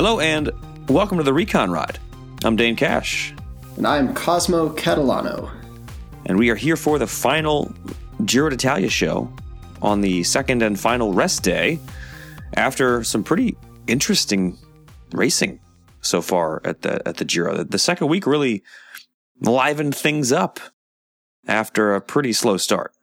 Hello and welcome to the Recon Ride. I'm Dane Cash, And I'm Cosmo Catalano. and we are here for the final Giro d'Italia show on the second and final rest day after some pretty interesting racing so far at the at the Giro. The, the second week really livened things up after a pretty slow start.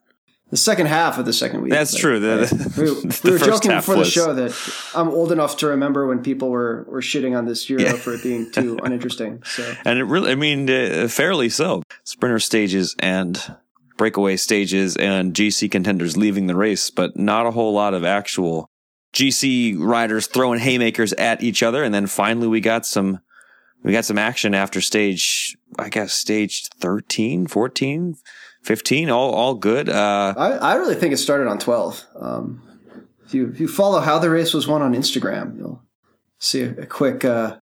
The second half of the second week. That's true. The- we, the we were joking before the show that I'm old enough to remember when people were, were shitting on this Giro Yeah. for it being too uninteresting. So And it really, I mean, uh, fairly so. Sprinter stages and breakaway stages and GC contenders leaving the race, but not a whole lot of actual GC riders throwing haymakers at each other. And then finally we got some, we got some action after stage, I guess stage 13, 14, 15, all, all good. Uh, I, I really think it started on 12. Um, if you if you follow how the race was won on Instagram, you'll see a, a quick uh,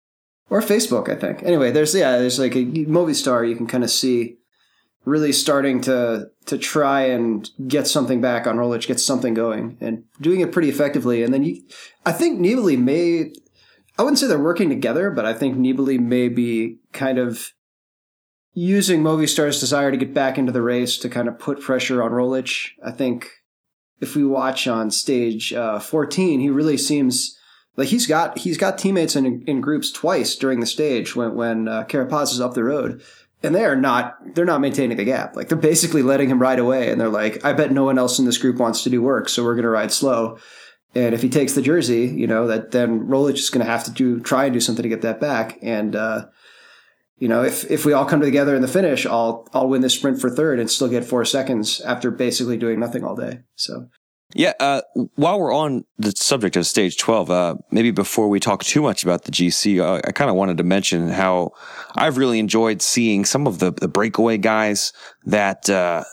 or Facebook, I think. Anyway, there's yeah, there's like a Movistar you can kind of see really starting to to try and get something back on Roglic, get something going, and doing it pretty effectively. And then you, I think Nibali may, I wouldn't say they're working together, but I think Nibali may be kind of using Movistar's desire to get back into the race to kind of put pressure on Roglic. I think if we watch on stage uh, 14, he really seems like he's got he's got teammates in in groups twice during the stage when when uh, Carapaz is up the road. And they are not they're not maintaining the gap. Like they're basically letting him ride away and they're like, I bet no one else in this group wants to do work, so we're gonna ride slow. And if he takes the jersey, you know, that then Roglic is gonna have to do try and do something to get that back. And uh you know, if if we all come together in the finish, I'll I'll win this sprint for third and still get four seconds after basically doing nothing all day. So Yeah, uh, while we're on the subject of stage 12, uh, maybe before we talk too much about the GC, uh, I kind of wanted to mention how I've really enjoyed seeing some of the, the breakaway guys that, uh,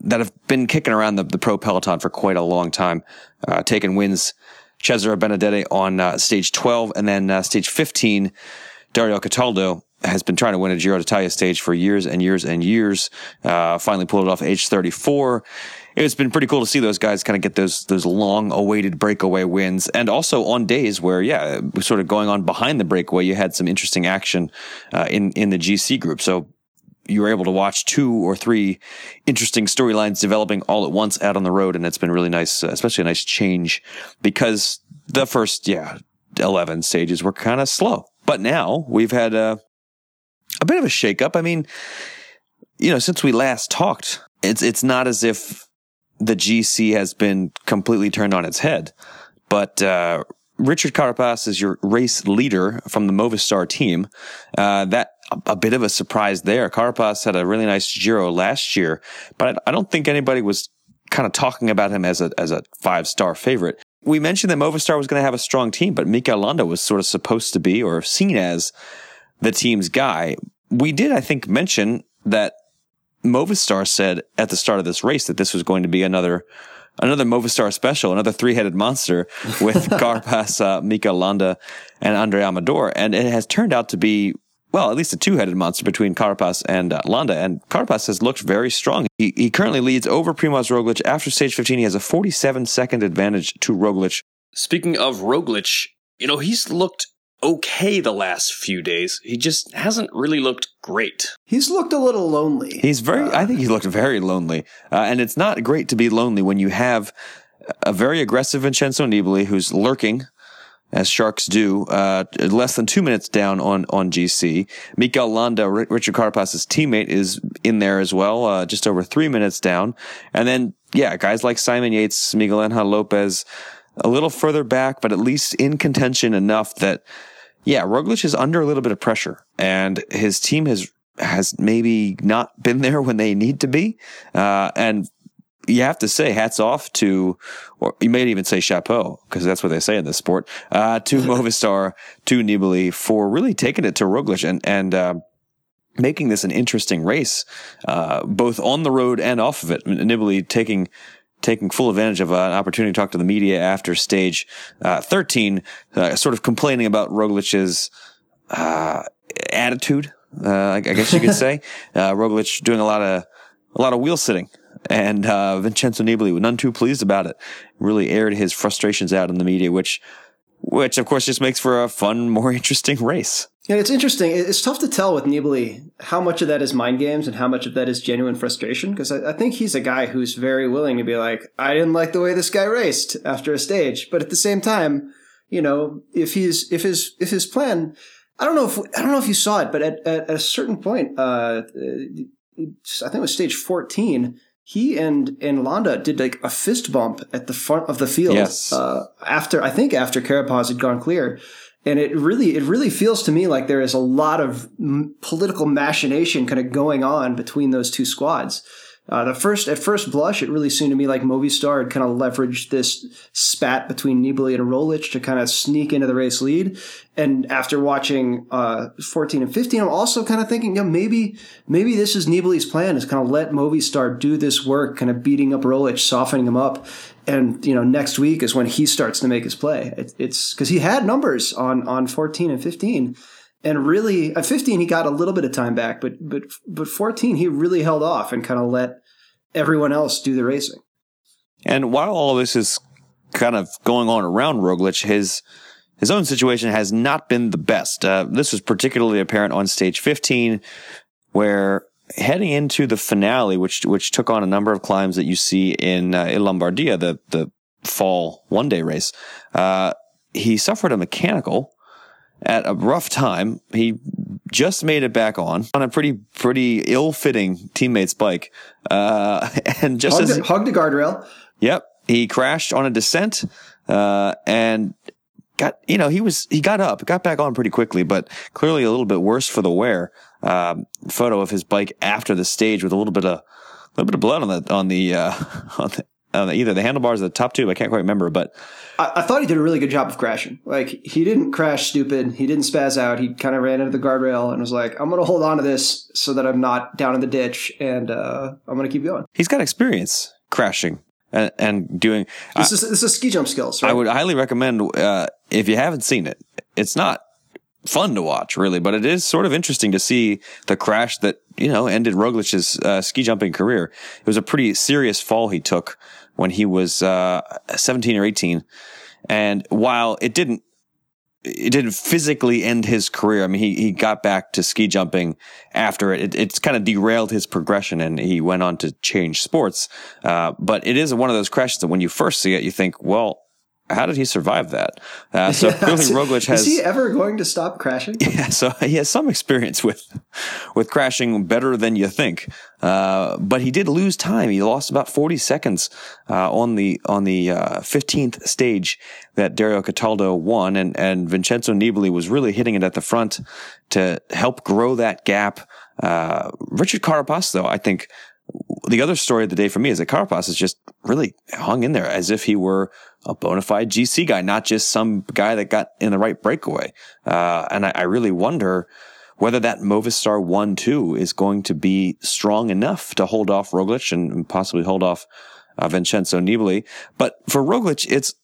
that have been kicking around the, the pro peloton for quite a long time, uh, taking wins. Cesare Benedetti on stage 12 and then stage 15, Dario Cataldo has been trying to win a Giro d'Italia stage for years and years and years. Uh, finally pulled it off age 34. It's been pretty cool to see those guys kind of get those those long awaited breakaway wins, and also on days where, yeah, sort of going on behind the breakaway, you had some interesting action uh, in in the GC group. So you were able to watch two or three interesting storylines developing all at once out on the road, and it's been really nice, uh, especially a nice change because the first, yeah, eleven stages were kind of slow, but now we've had a a bit of a shakeup. I mean, you know, since we last talked, it's it's not as if the GC has been completely turned on its head, but. uh Richard Carapaz is your race leader from the Movistar team. Uh, that a bit of a surprise there. Carapaz had a really nice Giro last year, but I, don't think anybody was kind of talking about him as a as a five star favorite. We mentioned that Movistar was going to have a strong team, but Mikel Landa was sort of supposed to be or seen as the team's guy. We did, I think, mention that Movistar said at the start of this race that this was going to be another another Movistar special, another three headed monster with Carapaz, uh, Mikel Landa, and Andrey Amador, and it has turned out to be. Well, at least a two-headed monster between Carapaz and uh, Landa, and Carapaz has looked very strong. He, he currently leads over Primoz Roglic. After stage 15, he has a 47-second advantage to Roglic. Speaking of Roglic, you know, he's looked okay the last few days. He just hasn't really looked great. he's looked a little lonely. He's very, I think he looked very lonely. Uh, and it's not great to be lonely when you have a very aggressive Vincenzo Nibali who's lurking, as sharks do, uh, less than two minutes down on, on GC. Mikel Landa, R- Richard Carapaz's teammate, is in there as well, uh, just over three minutes down. And then, yeah, guys like Simon Yates, Miguel Angel Lopez, a little further back, but at least in contention enough that, yeah, Roglic is under a little bit of pressure and his team has has maybe not been there when they need to be. Uh, and you have to say hats off to, or you may even say chapeau, because that's what they say in this sport, uh, to Movistar, to Nibali for really taking it to Roglic and, and, uh, making this an interesting race, uh, both on the road and off of it. Nibali taking, taking full advantage of an opportunity to talk to the media after stage, uh, 13, uh, sort of complaining about Roglic's, uh, attitude, uh, I guess you could say. Uh, Roglic doing a lot of, a lot of wheel sitting and, uh, Vincenzo Nibali none too pleased about it. Really aired his frustrations out in the media, which which of course just makes for a fun, more interesting race. Yeah, it's interesting. It's tough to tell with Nibali how much of that is mind games and how much of that is genuine frustration. Because I, I, think he's a guy who's very willing to be like, I didn't like the way this guy raced after a stage, but at the same time, you know, if he's if his if his plan, I don't know if I don't know if you saw it, but at, at, a certain point, uh, I think it was stage fourteen. He and and Landa did like a fist bump at the front of the field. Yes. Uh, after I think after Carapaz had gone clear and it really it really feels to me like there is a lot of m- political machination kind of going on between those two squads. Uh, the first at first blush, it really seemed to me like Movistar had kind of leveraged this spat between Nibali and Roglic to kind of sneak into the race lead. And after watching uh, 14 and 15, I'm also kind of thinking, yeah, maybe maybe this is Nibali's plan is kind of let Movistar do this work, kind of beating up Roglic, softening him up, and you know next week is when he starts to make his play. It, it's because he had numbers on on 14 and 15 and really at 15 he got a little bit of time back but but but 14 he really held off and kind of let everyone else do the racing. And while all this is kind of going on around Roglic his his own situation has not been the best. Uh, this was particularly apparent on stage 15 where heading into the finale which which took on a number of climbs that you see in uh, in Lombardia the the fall one day race uh, he suffered a mechanical at a rough time. He just made it back on on a pretty pretty ill fitting teammate's bike, uh, and just hugged, as hugged a guardrail. Yep, he crashed on a descent uh, and got you know he was he got up, got back on pretty quickly, but clearly a little bit worse for the wear. Um, photo of his bike after the stage with a little bit of a little bit of blood on the on the uh, on the uh, either the handlebars or the top tube. I can't quite remember, but I, I, thought he did a really good job of crashing. Like he didn't crash stupid. He didn't spaz out. He kind of ran into the guardrail and was like, "I'm going to hold on to this so that I'm not down in the ditch, and uh, I'm going to keep going." He's got experience crashing and, and doing. This is this is ski jump skills. Right? I would highly recommend uh, if you haven't seen it. It's not fun to watch, really, but it is sort of interesting to see the crash that you know ended Roglic's uh, ski jumping career. It was a pretty serious fall he took when he was uh, 17 or 18. And while it didn't, it didn't physically end his career. I mean, he, he got back to ski jumping after it. it it's kind of derailed his progression and he went on to change sports. Uh, but it is one of those crashes that when you first see it, you think, well, how did he survive that? Uh, so yeah, clearly Roglic has. Is he ever going to stop crashing? Yeah, so he has some experience with with crashing better than you think. Uh, but he did lose time. He lost about forty seconds uh, on the on the uh, fifteenth stage that Dario Cataldo won, and and Vincenzo Nibali was really hitting it at the front to help grow that gap. Uh, Richard Carapaz, though, I think the other story of the day for me is that Carapaz has just really hung in there as if he were a bona fide GC guy, not just some guy that got in the right breakaway. Uh, and I, I, really wonder whether that Movistar 1 2 is going to be strong enough to hold off Roglic and possibly hold off uh, Vincenzo Nibali. But for Roglic, it's,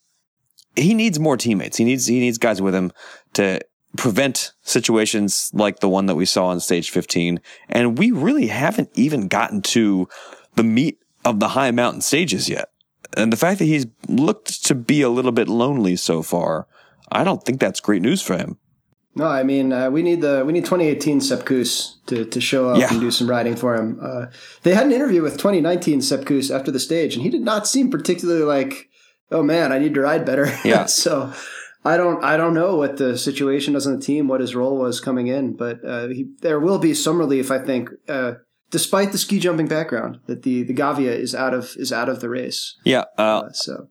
he needs more teammates. He needs, he needs guys with him to prevent situations like the one that we saw on stage 15. And we really haven't even gotten to the meat of the high mountain stages yet. And the fact that he's looked to be a little bit lonely so far, I don't think that's great news for him. No, I mean uh, we need the we need 2018 Sepp Kuss to to show up yeah. and do some riding for him. Uh, they had an interview with 2019 Sepp Kuss after the stage, and he did not seem particularly like, "Oh man, I need to ride better." Yeah. so I don't I don't know what the situation was on the team, what his role was coming in, but uh, he, there will be some relief, I think, uh, despite the ski jumping background, that the the Gavia is out of is out of the race. Yeah, uh, uh so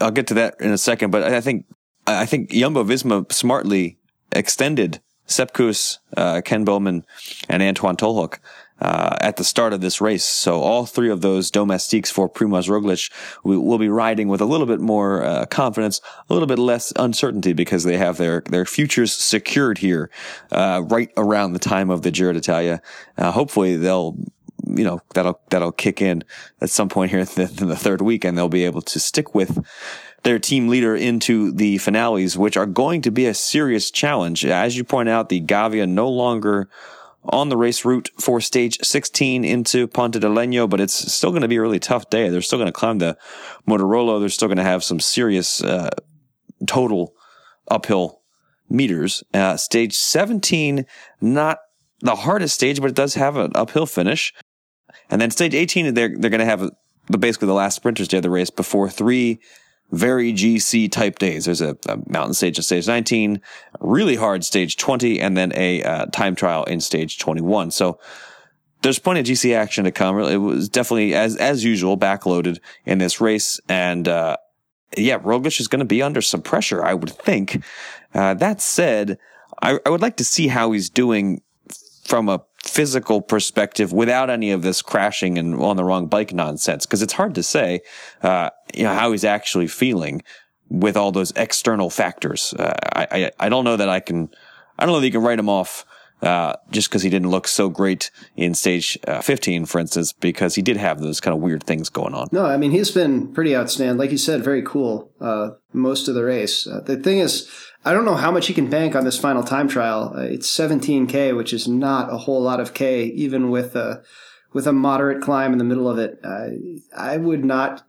I'll get to that in a second, but I think I think Jumbo Visma smartly extended Sepp Kuss, uh, Koen Bouwman, and Antoine Tolhoek uh, at the start of this race. So all three of those domestiques for Primoz Roglic will be riding with a little bit more uh, confidence, a little bit less uncertainty because they have their their futures secured here uh, right around the time of the Giro d'Italia. Uh, hopefully they'll you know that'll that'll kick in at some point here in the, in the third week and they'll be able to stick with their team leader into the finales, which are going to be a serious challenge. As you point out, the Gavia no longer on the race route for stage 16 into Ponte di Legno, but it's still going to be a really tough day. They're still going to climb the Mortirolo. They're still going to have some serious uh, total uphill meters. Uh, stage 17, not the hardest stage, but it does have an uphill finish. And then stage 18, they're, they're going to have the, basically the last sprinters day of the race before three very GC type days. There's a, a mountain stage in stage 19, really hard stage 20, and then a uh, time trial in stage 21. So there's plenty of GC action to come. It was definitely, as as usual, backloaded in this race. And uh, yeah, Roglic is going to be under some pressure, I would think. Uh, that said, I, I would like to see how he's doing from a physical perspective without any of this crashing and on the wrong bike nonsense because it's hard to say uh, you know how he's actually feeling with all those external factors uh, I, I, I don't know that I can I don't know that you can write him off uh, just because he didn't look so great in stage uh, 15 for instance because he did have those kind of weird things going on no I mean he's been pretty outstanding like you said very cool uh, most of the race uh, the thing is I don't know how much he can bank on this final time trial. Uh, it's 17k, which is not a whole lot of k, even with a with a moderate climb in the middle of it. I would not.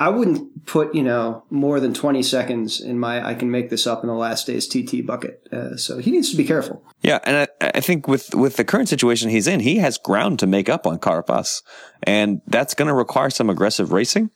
I wouldn't put you know more than 20 seconds in my I can make this up in the last day's TT bucket. Uh, so he needs to be careful. Yeah, and I, I, think with with the current situation he's in, he has ground to make up on Carapaz, and that's going to require some aggressive racing,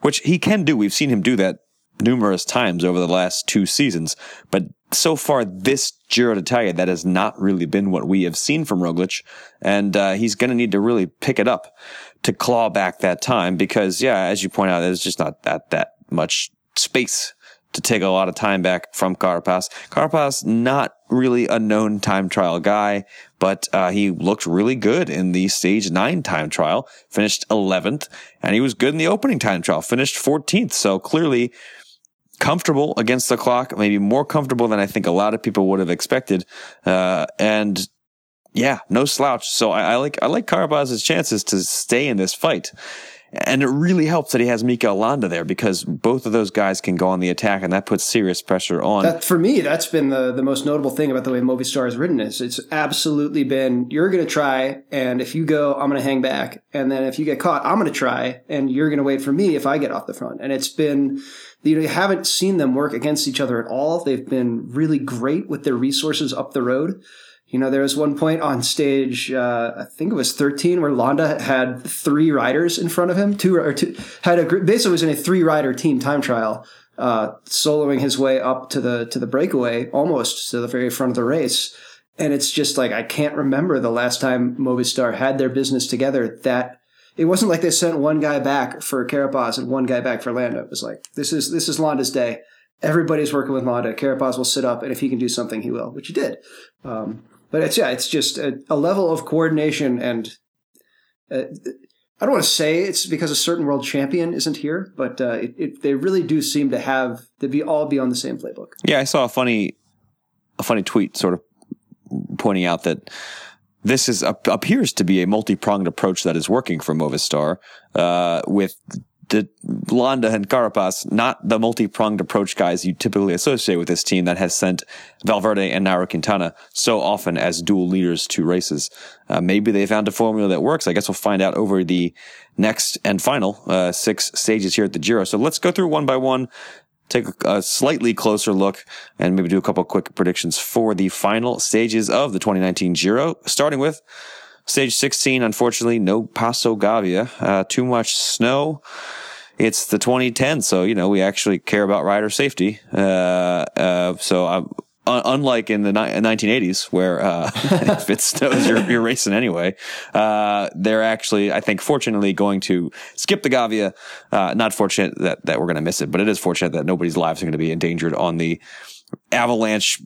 which he can do. We've seen him do that numerous times over the last two seasons. But so far, this Giro d'Italia, that has not really been what we have seen from Roglic. And uh, he's going to need to really pick it up to claw back that time because, yeah, as you point out, there's just not that, that much space to take a lot of time back from Carapaz. Carapaz, not really a known time trial guy, but uh, he looked really good in the stage nine time trial, finished 11th, and he was good in the opening time trial, finished 14th. So clearly, comfortable against the clock, maybe more comfortable than I think a lot of people would have expected. Uh, and yeah, no slouch. So I, I like I like Carapaz's chances to stay in this fight. And it really helps that he has Mikel Landa there because both of those guys can go on the attack, and that puts serious pressure on. That, for me, that's been the, the most notable thing about the way Movistar has written is it's absolutely been you're going to try, and if you go, I'm going to hang back, and then if you get caught, I'm going to try, and you're going to wait for me if I get off the front. And it's been you know, you haven't seen them work against each other at all. They've been really great with their resources up the road. You know, there was one point on stage, uh, I think it was 13, where Landa had three riders in front of him. Two or two had a group, basically was in a three rider team time trial, uh, soloing his way up to the to the breakaway, almost to the very front of the race. And it's just like I can't remember the last time Movistar had their business together that it wasn't like they sent one guy back for Carapaz and one guy back for Landa. It was like this is this is Landa's day. Everybody's working with Landa. Carapaz will sit up, and if he can do something, he will, which he did. Um, but it's yeah, it's just a, a level of coordination and. Uh, I don't want to say it's because a certain world champion isn't here, but uh, it, it, they really do seem to have to be all be on the same playbook. Yeah, I saw a funny, a funny tweet, sort of pointing out that this is appears to be a multi-pronged approach that is working for Movistar, uh, with the Landa and Carapaz, not the multi-pronged approach guys you typically associate with this team that has sent Valverde and Nairo Quintana so often as dual leaders to races. Uh, maybe they found a formula that works. I guess we'll find out over the next and final uh, six stages here at the Giro. So let's go through one by one take a slightly closer look and maybe do a couple quick predictions for the final stages of the 2019 Giro, starting with stage 16. Unfortunately, no Passo Gavia, uh, too much snow. It's the 2010, so you know we actually care about rider safety. Uh, uh, so I'm unlike in the ni- 1980s where uh, if it snows you're, you're racing anyway uh, they're actually i think fortunately going to skip the gavia uh, not fortunate that, that we're going to miss it but it is fortunate that nobody's lives are going to be endangered on the avalanche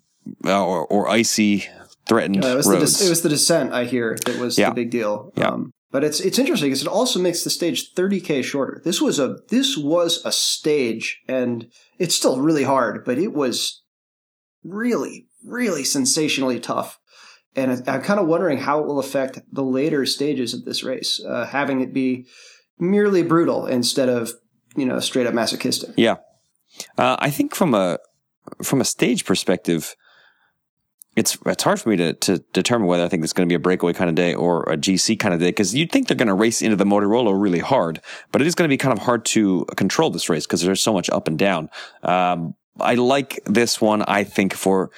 uh, or, or icy threatened it, was roads. The, it was the descent i hear that was yeah. the big deal yeah. Um, but it's it's interesting because it also makes the stage 30k shorter. This was a this was a stage, and it's still really hard, but it was really, really sensationally tough. And I'm kind of wondering how it will affect the later stages of this race, uh, having it be merely brutal instead of you know straight up masochistic. Yeah, uh, I think from a from a stage perspective, it's it's hard for me to to determine whether I think it's going to be a breakaway kind of day or a GC kind of day because you'd think they're going to race into the Mortirolo really hard, but it is going to be kind of hard to control this race because there's so much up and down. Um, I like this one, I think, for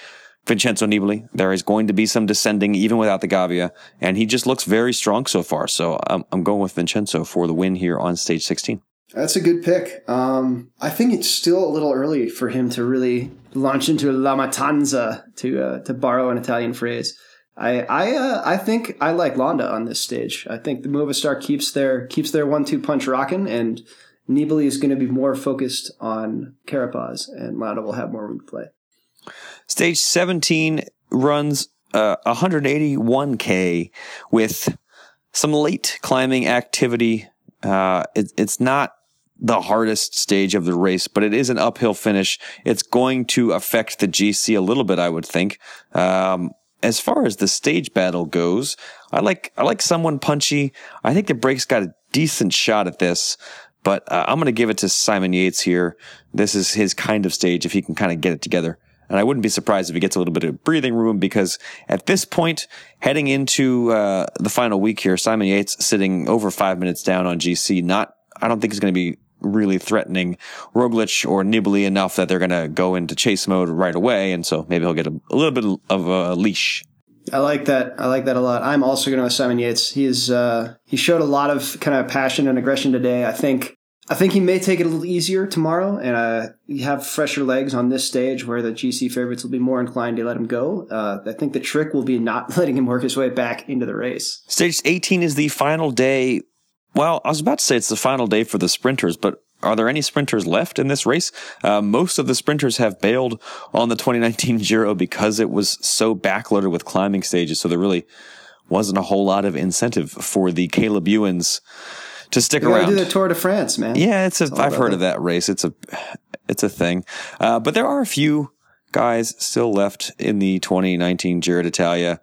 Vincenzo Nibali. There is going to be some descending even without the Gavia, and he just looks very strong so far. So I'm, I'm going with Vincenzo for the win here on stage 16. That's a good pick. Um, I think it's still a little early for him to really launch into La Matanza, to uh, to borrow an Italian phrase. I I uh, I think I like Landa on this stage. I think the Movistar keeps their keeps their one two punch rocking, and Nibali is going to be more focused on Carapaz, and Landa will have more room to play. Stage 17 runs uh, 181k with some late climbing activity. Uh, it, it's not the hardest stage of the race, but it is an uphill finish. It's going to affect the GC a little bit, I would think. Um, as far as the stage battle goes, I like I like someone punchy. I think the break's got a decent shot at this, but uh, I'm going to give it to Simon Yates here. This is his kind of stage if he can kind of get it together. And I wouldn't be surprised if he gets a little bit of breathing room because at this point, heading into uh, the final week here, Simon Yates sitting over five minutes down on GC. Not, I don't think he's going to be really threatening Roglic or Nibali enough that they're going to go into chase mode right away. And so maybe he'll get a, a little bit of a leash. I like that. I like that a lot. I'm also going to with Simon Yates. He is, uh, he showed a lot of kind of passion and aggression today. I think I think he may take it a little easier tomorrow and uh, have fresher legs on this stage where the GC favorites will be more inclined to let him go. Uh, I think the trick will be not letting him work his way back into the race. Stage 18 is the final day. Well, I was about to say it's the final day for the sprinters, but are there any sprinters left in this race? Uh, most of the sprinters have bailed on the 2019 Giro because it was so backloaded with climbing stages. So there really wasn't a whole lot of incentive for the Caleb Ewans to stick you around. Do the Tour de France, man. Yeah, it's a. I've heard of that race. It's a, it's a thing. Uh, but there are a few guys still left in the 2019 Giro d'Italia.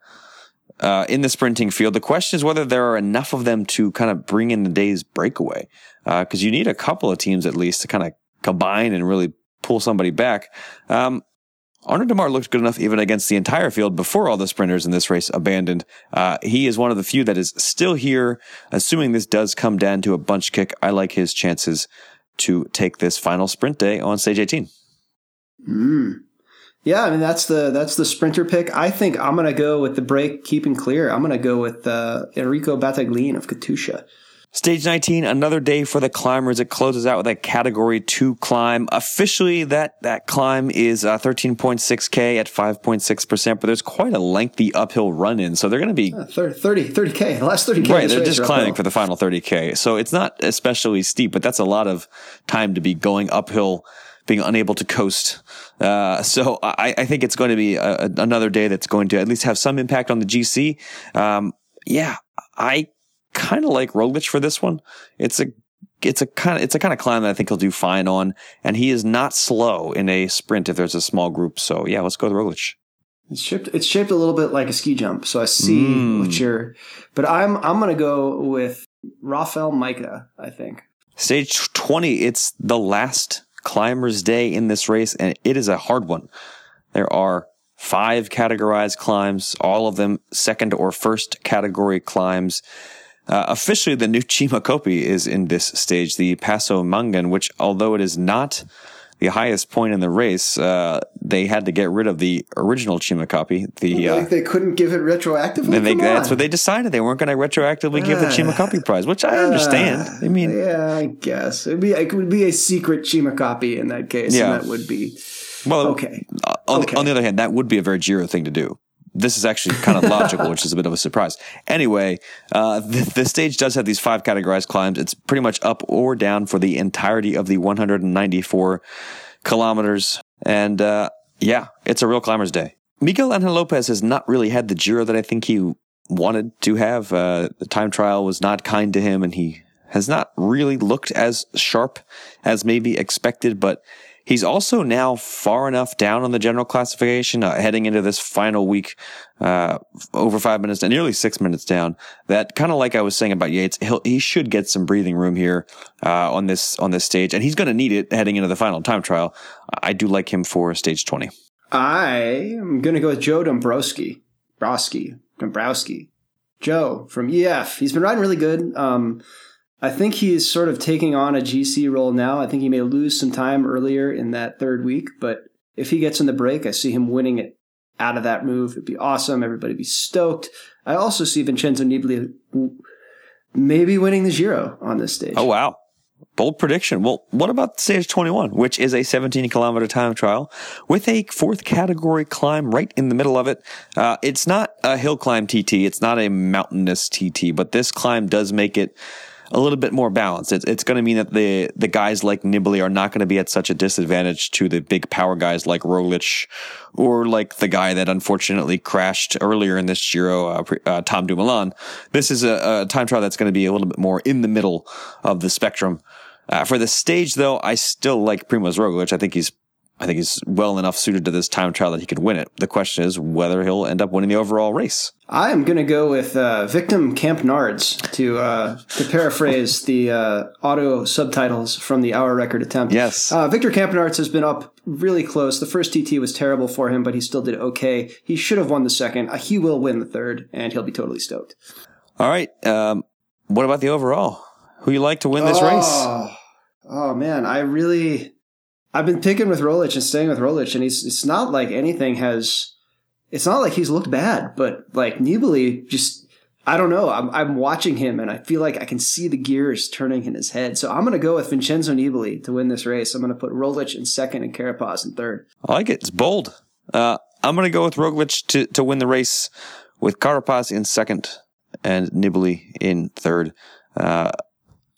Uh, in the sprinting field, the question is whether there are enough of them to kind of bring in the day's breakaway. Because uh, you need a couple of teams at least to kind of combine and really pull somebody back. Um, Arnaud Démare looked good enough even against the entire field before all the sprinters in this race abandoned. Uh, he is one of the few that is still here. Assuming this does come down to a bunch kick, I like his chances to take this final sprint day on stage 18. Mm. Yeah, I mean that's the that's the sprinter pick. I think I'm gonna go with the break keeping clear. I'm gonna go with uh, Enrico Battaglin of Katusha. Stage 19, another day for the climbers. It closes out with a category two climb. Officially, that, that climb is uh, 13.6K at 5.6%, but there's quite a lengthy uphill run in. So they're going to be uh, 30, 30K, the last 30K. Right. They're just climbing uphill. for the final 30K. So it's not especially steep, but that's a lot of time to be going uphill being unable to coast. Uh, so I, I, think it's going to be a, another day that's going to at least have some impact on the GC. Um, yeah, I kind of like Roglic for this one. It's a it's a kind of it's a kind of climb that I think he'll do fine on, and he is not slow in a sprint if there's a small group. So yeah, let's go with Roglic. It's shaped it's shaped a little bit like a ski jump, so I see mm. what you're. But I'm I'm gonna go with Rafał Majka. I think stage twenty. It's the last climbers' day in this race, and it is a hard one. There are five categorized climbs, all of them second or first category climbs. Uh, officially, the new Cima Coppi is in this stage, the Passo Manghen, which, although it is not the highest point in the race, uh, they had to get rid of the original Cima Coppi. The uh, they couldn't give it retroactively. They, that's what they decided. They weren't going to retroactively give the Cima Coppi prize, which I understand. I mean, yeah, I guess it'd be it would be a secret Cima Coppi in that case. Yeah, that would be. Well, okay. On, okay. on the other hand, that would be a very Giro thing to do this is actually kind of logical, which is a bit of a surprise. Anyway, uh, the, the, stage does have these five categorized climbs. It's pretty much up or down for the entirety of the 194 kilometers. And uh, yeah, it's a real climber's day. Miguel Angel Lopez has not really had the Giro that I think he wanted to have. Uh, the time trial was not kind to him, and he has not really looked as sharp as maybe expected, but He's also now far enough down on the general classification, uh, heading into this final week, uh, over five minutes and nearly six minutes down. That kind of like I was saying about Yates, he he should get some breathing room here uh, on this on this stage, and he's going to need it heading into the final time trial. I do like him for stage twenty. I am going to go with Joe Dombrowski, Brosky, Dombrowski, Joe from EF. He's been riding really good. Um, I think he's sort of taking on a GC role now. I think he may lose some time earlier in that third week, but if he gets in the break, I see him winning it out of that move. It'd be awesome. Everybody be stoked. I also see Vincenzo Nibali maybe winning the Giro on this stage. Oh, wow. Bold prediction. Well, what about stage 21, which is a 17 kilometer time trial with a fourth category climb right in the middle of it? Uh, it's not a hill climb TT. It's not a mountainous TT, but this climb does make it a little bit more balanced. It's, it's going to mean that the, the guys like Nibali are not going to be at such a disadvantage to the big power guys like Roglic or like the guy that unfortunately crashed earlier in this Giro, uh, uh, Tom Dumoulin. This is a, a time trial that's going to be a little bit more in the middle of the spectrum. Uh, for the stage, though, I still like Primoz Roglic. I think he's I think he's well enough suited to this time trial that he could win it. The question is whether he'll end up winning the overall race. I am going to go with uh, Victim Camp Nards to uh, to paraphrase the uh, auto subtitles from the hour record attempt. Yes, uh, Victor Campenaerts has been up really close. The first TT was terrible for him, but he still did okay. He should have won the second. Uh, he will win the third, and he'll be totally stoked. All right. Um, what about the overall? Who you like to win this oh, race? Oh man, I really I've been picking with Roglic and staying with Roglic, and he's it's not like anything has. It's not like he's looked bad, but like Nibali just. I don't know. I'm, I'm watching him and I feel like I can see the gears turning in his head. So I'm going to go with Vincenzo Nibali to win this race. I'm going to put Roglic in second and Carapaz in third. I like it. It's bold. Uh, I'm going to go with Roglic to, to win the race with Carapaz in second and Nibali in third. Uh,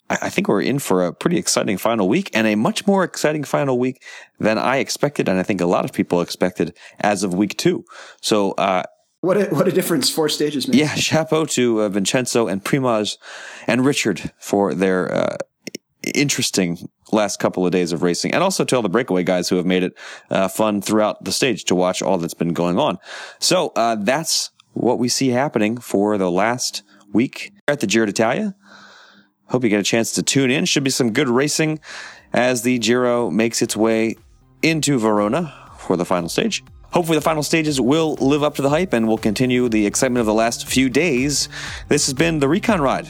I think we're in for a pretty exciting final week and a much more exciting final week than I expected. And I think a lot of people expected as of week two. So, uh, what a, what a difference four stages makes. Yeah, chapeau to uh, Vincenzo and Primoz and Richard for their uh, interesting last couple of days of racing, and also to all the breakaway guys who have made it uh, fun throughout the stage to watch all that's been going on. So uh, that's what we see happening for the last week at the Giro d'Italia. Hope you get a chance to tune in. Should be some good racing as the Giro makes its way into Verona for the final stage. Hopefully, the final stages will live up to the hype and will continue the excitement of the last few days. This has been the Recon Ride.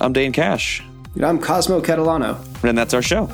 I'm Dane Cash. And I'm Cosmo Catalano. And that's our show.